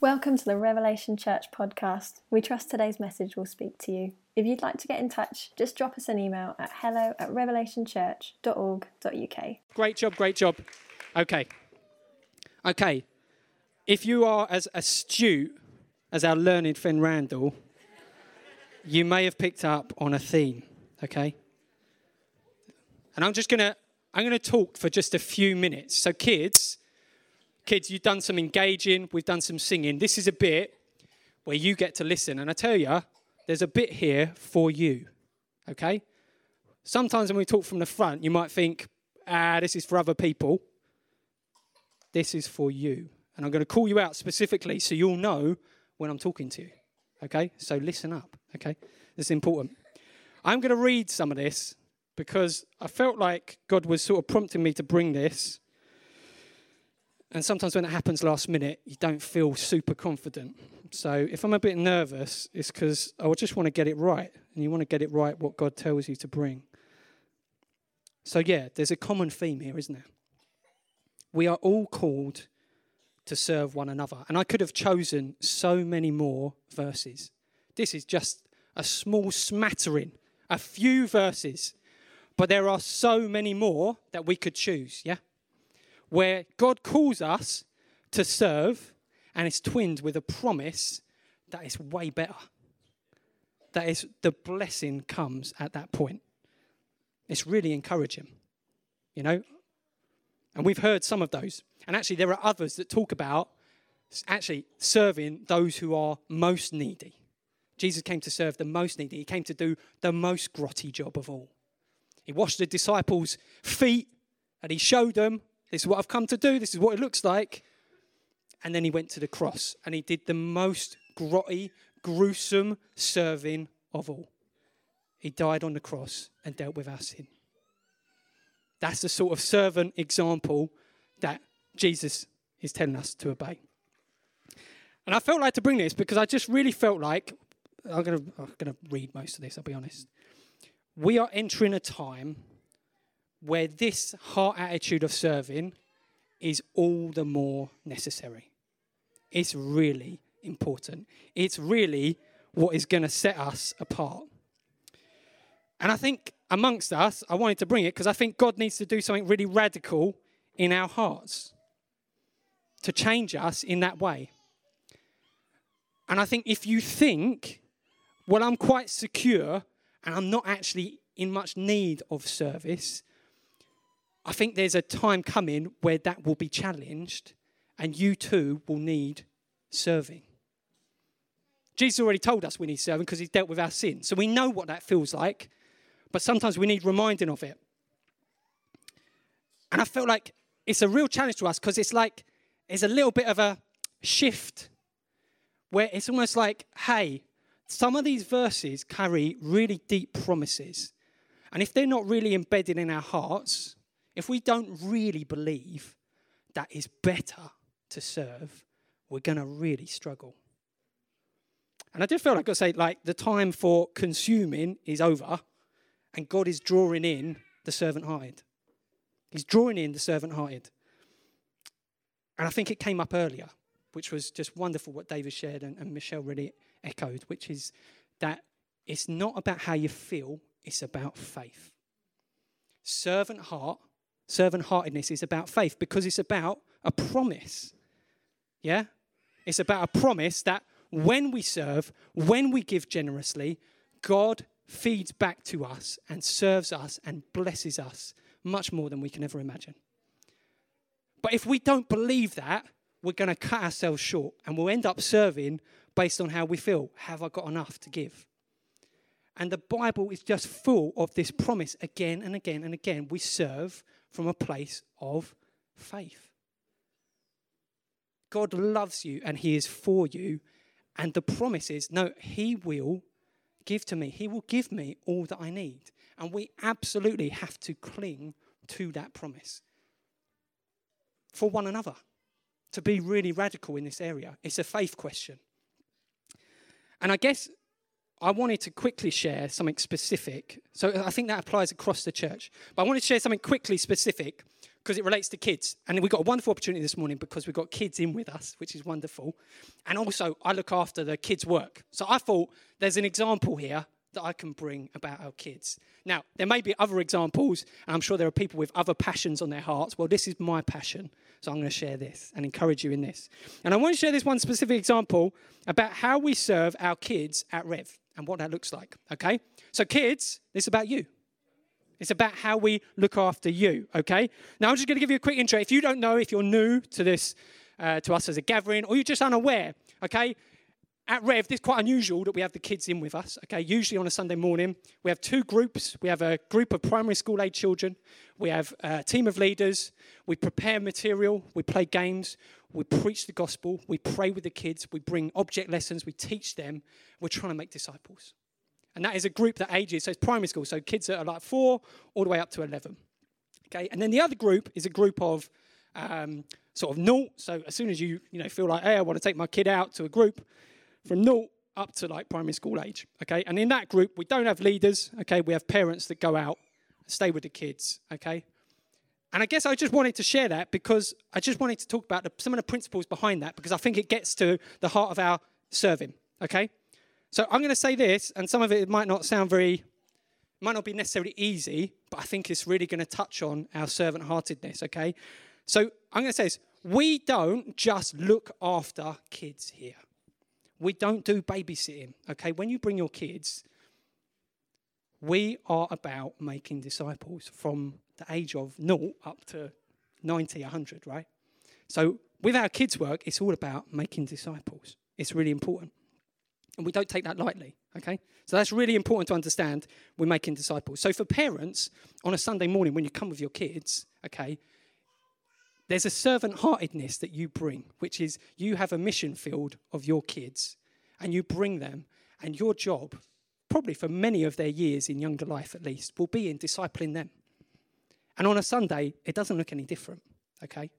Welcome to the Revelation Church podcast. We trust today's message will speak to you. If you'd like to get in touch, just drop us an email at hello at revelationchurch.org.uk. Great job, great job. Okay. Okay. If you are as astute as our learned friend Randall, you may have picked up on a theme, okay? And I'm just going to I'm going to talk for just a few minutes. So kids, kids, you've done some engaging, we've done some singing. This is a bit where you get to listen. And I tell you, there's a bit here for you, okay? Sometimes when we talk from the front, you might think, ah, this is for other people. This is for you. And I'm going to call you out specifically so you'll know when I'm talking to you, okay? So listen up, okay? This is important. I'm going to read some of this because I felt like God was sort of prompting me to bring this and sometimes when it happens last minute, you don't feel super confident. So if I'm a bit nervous, it's because I just want to get it right. And you want to get it right what God tells you to bring. So, yeah, there's a common theme here, isn't there? We are all called to serve one another. And I could have chosen so many more verses. This is just a small smattering, a few verses. But there are so many more that we could choose, yeah? Where God calls us to serve and it's twinned with a promise that is way better. That is, the blessing comes at that point. It's really encouraging, you know? And we've heard some of those. And actually, there are others that talk about actually serving those who are most needy. Jesus came to serve the most needy, he came to do the most grotty job of all. He washed the disciples' feet and he showed them this is what I've come to do. This is what it looks like. And then he went to the cross and he did the most grotty, gruesome serving of all. He died on the cross and dealt with our sin. That's the sort of servant example that Jesus is telling us to obey. And I felt like to bring this because I just really felt like I'm going to read most of this, I'll be honest. We are entering a time where this heart attitude of serving is all the more necessary. It's really important. It's really what is going to set us apart. And I think amongst us, I wanted to bring it because I think God needs to do something really radical in our hearts to change us in that way. And I think if you think, well, I'm quite secure and I'm not actually in much need of service, I think there's a time coming where that will be challenged and you too will need serving. Jesus already told us we need serving because he's dealt with our sin. So we know what that feels like, but sometimes we need reminding of it. And I felt like it's a real challenge to us because it's like it's a little bit of a shift where it's almost like, hey, some of these verses carry really deep promises. And if they're not really embedded in our hearts, if we don't really believe that it's better to serve, we're going to really struggle. And I do feel like I say, like, the time for consuming is over, and God is drawing in the servant hearted. He's drawing in the servant hearted. And I think it came up earlier, which was just wonderful what David shared and, and Michelle really echoed, which is that it's not about how you feel, it's about faith. Servant heart Servant heartedness is about faith because it's about a promise. Yeah? It's about a promise that when we serve, when we give generously, God feeds back to us and serves us and blesses us much more than we can ever imagine. But if we don't believe that, we're going to cut ourselves short and we'll end up serving based on how we feel. Have I got enough to give? And the Bible is just full of this promise again and again and again. We serve from a place of faith. God loves you and He is for you. And the promise is no, He will give to me, He will give me all that I need. And we absolutely have to cling to that promise for one another. To be really radical in this area, it's a faith question. And I guess I wanted to quickly share something specific. So uh, I think that applies across the church. But I wanted to share something quickly specific because it relates to kids. And we've got a wonderful opportunity this morning because we've got kids in with us, which is wonderful. And also, I look after the kids' work. So I thought there's an example here that I can bring about our kids. Now, there may be other examples, and I'm sure there are people with other passions on their hearts. Well, this is my passion, so I'm going to share this and encourage you in this. And I want to share this one specific example about how we serve our kids at Rev and what that looks like, okay? So, kids, is about you. It's about how we look after you, okay? Now, I'm just going to give you a quick intro. If you don't know, if you're new to this, uh, to us as a gathering, or you're just unaware, okay? At Rev, it's quite unusual that we have the kids in with us. Okay, usually on a Sunday morning, we have two groups. We have a group of primary school age children. We have a team of leaders. We prepare material. We play games. We preach the gospel. We pray with the kids. We bring object lessons. We teach them. We're trying to make disciples. And that is a group that ages, so it's primary school, so kids that are like four all the way up to 11. Okay, and then the other group is a group of um, sort of naught. So as soon as you, you know, feel like, hey, I want to take my kid out to a group, from naught up to like primary school age. Okay, and in that group, we don't have leaders. Okay, we have parents that go out, stay with the kids. Okay, and I guess I just wanted to share that because I just wanted to talk about the, some of the principles behind that because I think it gets to the heart of our serving. Okay, so I'm going to say this, and some of it might not sound very, might not be necessarily easy, but I think it's really going to touch on our servant heartedness. Okay, so I'm going to say this: we don't just look after kids here. We don't do babysitting, okay? When you bring your kids, we are about making disciples from the age of naught up to 90, 100, right? So with our kids' work, it's all about making disciples. It's really important. And we don't take that lightly, okay? So that's really important to understand. We're making disciples. So for parents, on a Sunday morning when you come with your kids, okay, there's a servant heartedness that you bring, which is you have a mission field of your kids and you bring them, and your job, probably for many of their years in younger life at least, will be in discipling them. And on a Sunday, it doesn't look any different, okay?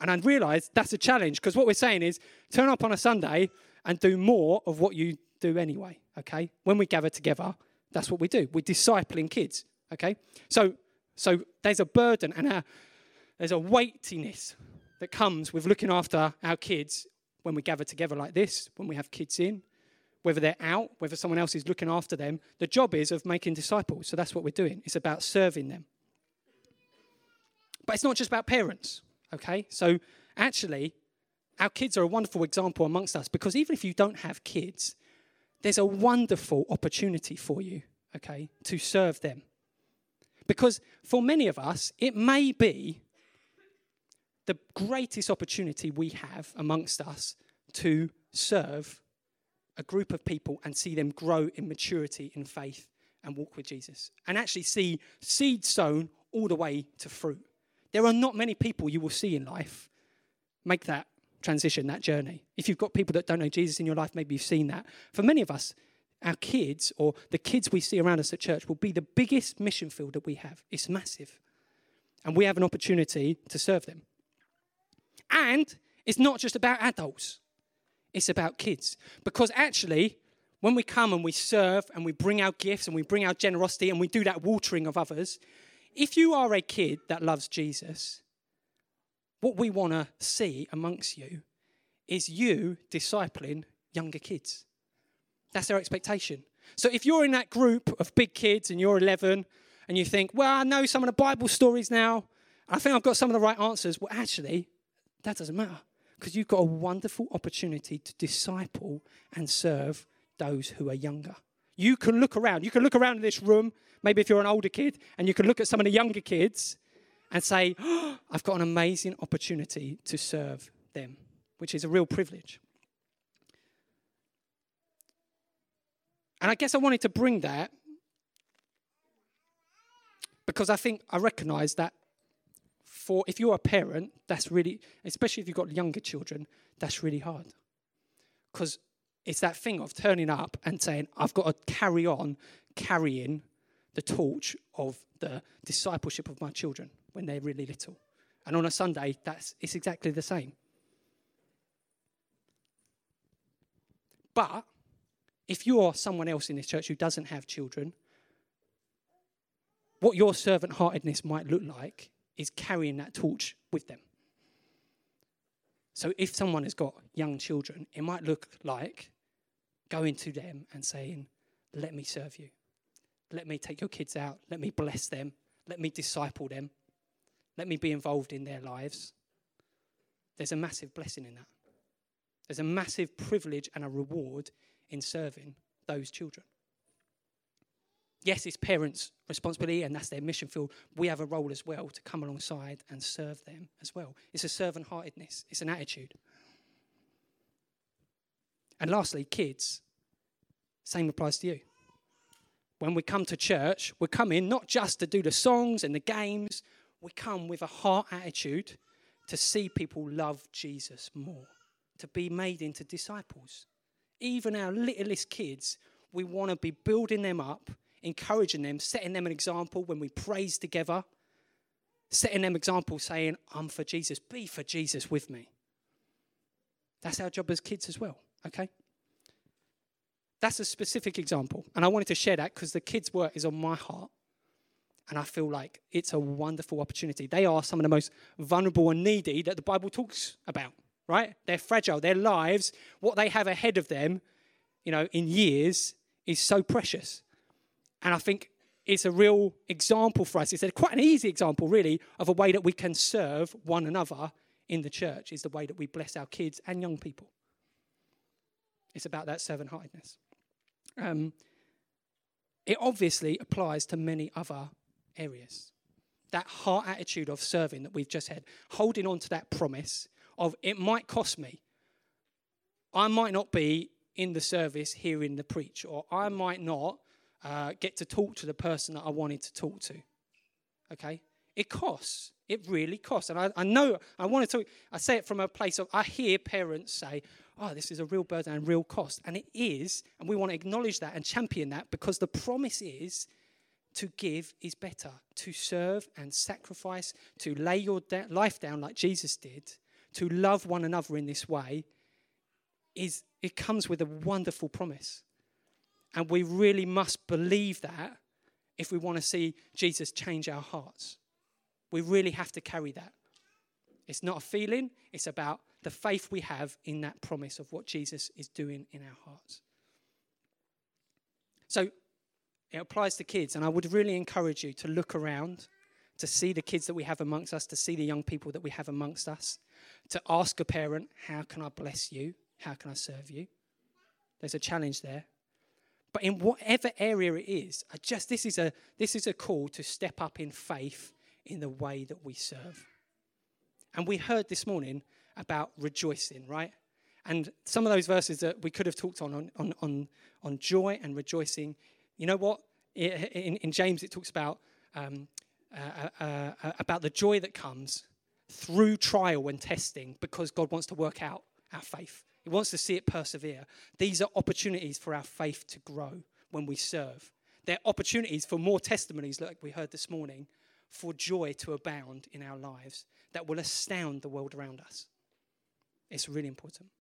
And I realize that's a challenge because what we're saying is turn up on a Sunday and do more of what you do anyway, okay? When we gather together, that's what we do. We're discipling kids, okay? So, so there's a burden and a, there's a weightiness that comes with looking after our kids when we gather together like this, when we have kids in, whether they're out, whether someone else is looking after them. The job is of making disciples. So that's what we're doing. It's about serving them. But it's not just about parents, okay? So actually, our kids are a wonderful example amongst us because even if you don't have kids, there's a wonderful opportunity for you, okay, to serve them. Because for many of us, it may be the greatest opportunity we have amongst us to serve a group of people and see them grow in maturity in faith and walk with Jesus. And actually see seed sown all the way to fruit. There are not many people you will see in life make that transition, that journey. If you've got people that don't know Jesus in your life, maybe you've seen that. For many of us, our kids or the kids we see around us at church will be the biggest mission field that we have. It's massive. And we have an opportunity to serve them. And it's not just about adults, it's about kids. Because actually, when we come and we serve and we bring our gifts and we bring our generosity and we do that watering of others, if you are a kid that loves Jesus, what we want to see amongst you is you discipling younger kids. That's our expectation. So if you're in that group of big kids and you're 11 and you think, well, I know some of the Bible stories now, I think I've got some of the right answers. Well, actually, that doesn't matter because you've got a wonderful opportunity to disciple and serve those who are younger. You can look around. You can look around in this room, maybe if you're an older kid, and you can look at some of the younger kids and say, oh, I've got an amazing opportunity to serve them, which is a real privilege. And I guess I wanted to bring that because I think I recognize that for if you're a parent, that's really, especially if you've got younger children, that's really hard. Because it's that thing of turning up and saying, I've got to carry on carrying the torch of the discipleship of my children when they're really little. And on a Sunday, that's it's exactly the same. But if you're someone else in this church who doesn't have children, what your servant heartedness might look like is carrying that torch with them. So if someone has got young children, it might look like going to them and saying, Let me serve you. Let me take your kids out. Let me bless them. Let me disciple them. Let me be involved in their lives. There's a massive blessing in that. There's a massive privilege and a reward in serving those children. Yes, it's parents' responsibility and that's their mission field. We have a role as well to come alongside and serve them as well. It's a servant heartedness, it's an attitude. And lastly, kids, same applies to you. When we come to church, we're coming not just to do the songs and the games, we come with a heart attitude to see people love Jesus more, to be made into disciples. Even our littlest kids, we want to be building them up, encouraging them, setting them an example when we praise together, setting them example saying, I'm for Jesus, be for Jesus with me. That's our job as kids as well, okay? That's a specific example. And I wanted to share that because the kids' work is on my heart. And I feel like it's a wonderful opportunity. They are some of the most vulnerable and needy that the Bible talks about, right? They're fragile. Their lives, what they have ahead of them, you know, in years, is so precious. And I think it's a real example for us. It's a, quite an easy example, really, of a way that we can serve one another in the church, is the way that we bless our kids and young people. It's about that servant heartedness. Um, it obviously applies to many other areas. That heart attitude of serving that we've just had, holding on to that promise of it might cost me. I might not be in the service hearing the preach, or I might not uh, get to talk to the person that I wanted to talk to. Okay? It costs. It really costs. And I, I know, I want to talk, I say it from a place of, I hear parents say, oh, this is a real burden and real cost. And it is, and we want to acknowledge that and champion that because the promise is to give is better, to serve and sacrifice, to lay your life down like Jesus did, to love one another in this way, is it comes with a wonderful promise. And we really must believe that if we want to see Jesus change our hearts. We really have to carry that. It's not a feeling, it's about the faith we have in that promise of what Jesus is doing in our hearts. So it applies to kids, and I would really encourage you to look around, to see the kids that we have amongst us, to see the young people that we have amongst us, to ask a parent, How can I bless you? How can I serve you? There's a challenge there. But in whatever area it is, I just this is a this is a call to step up in faith in the way that we serve. And we heard this morning about rejoicing, right? And some of those verses that we could have talked on, on, on, on joy and rejoicing, you know what? In, in James, it talks about, um, uh, uh, uh, about the joy that comes through trial and testing because God wants to work out our faith. He wants to see it persevere. These are opportunities for our faith to grow when we serve. They're opportunities for more testimonies, like we heard this morning, for joy to abound in our lives that will astound the world around us. It's really important.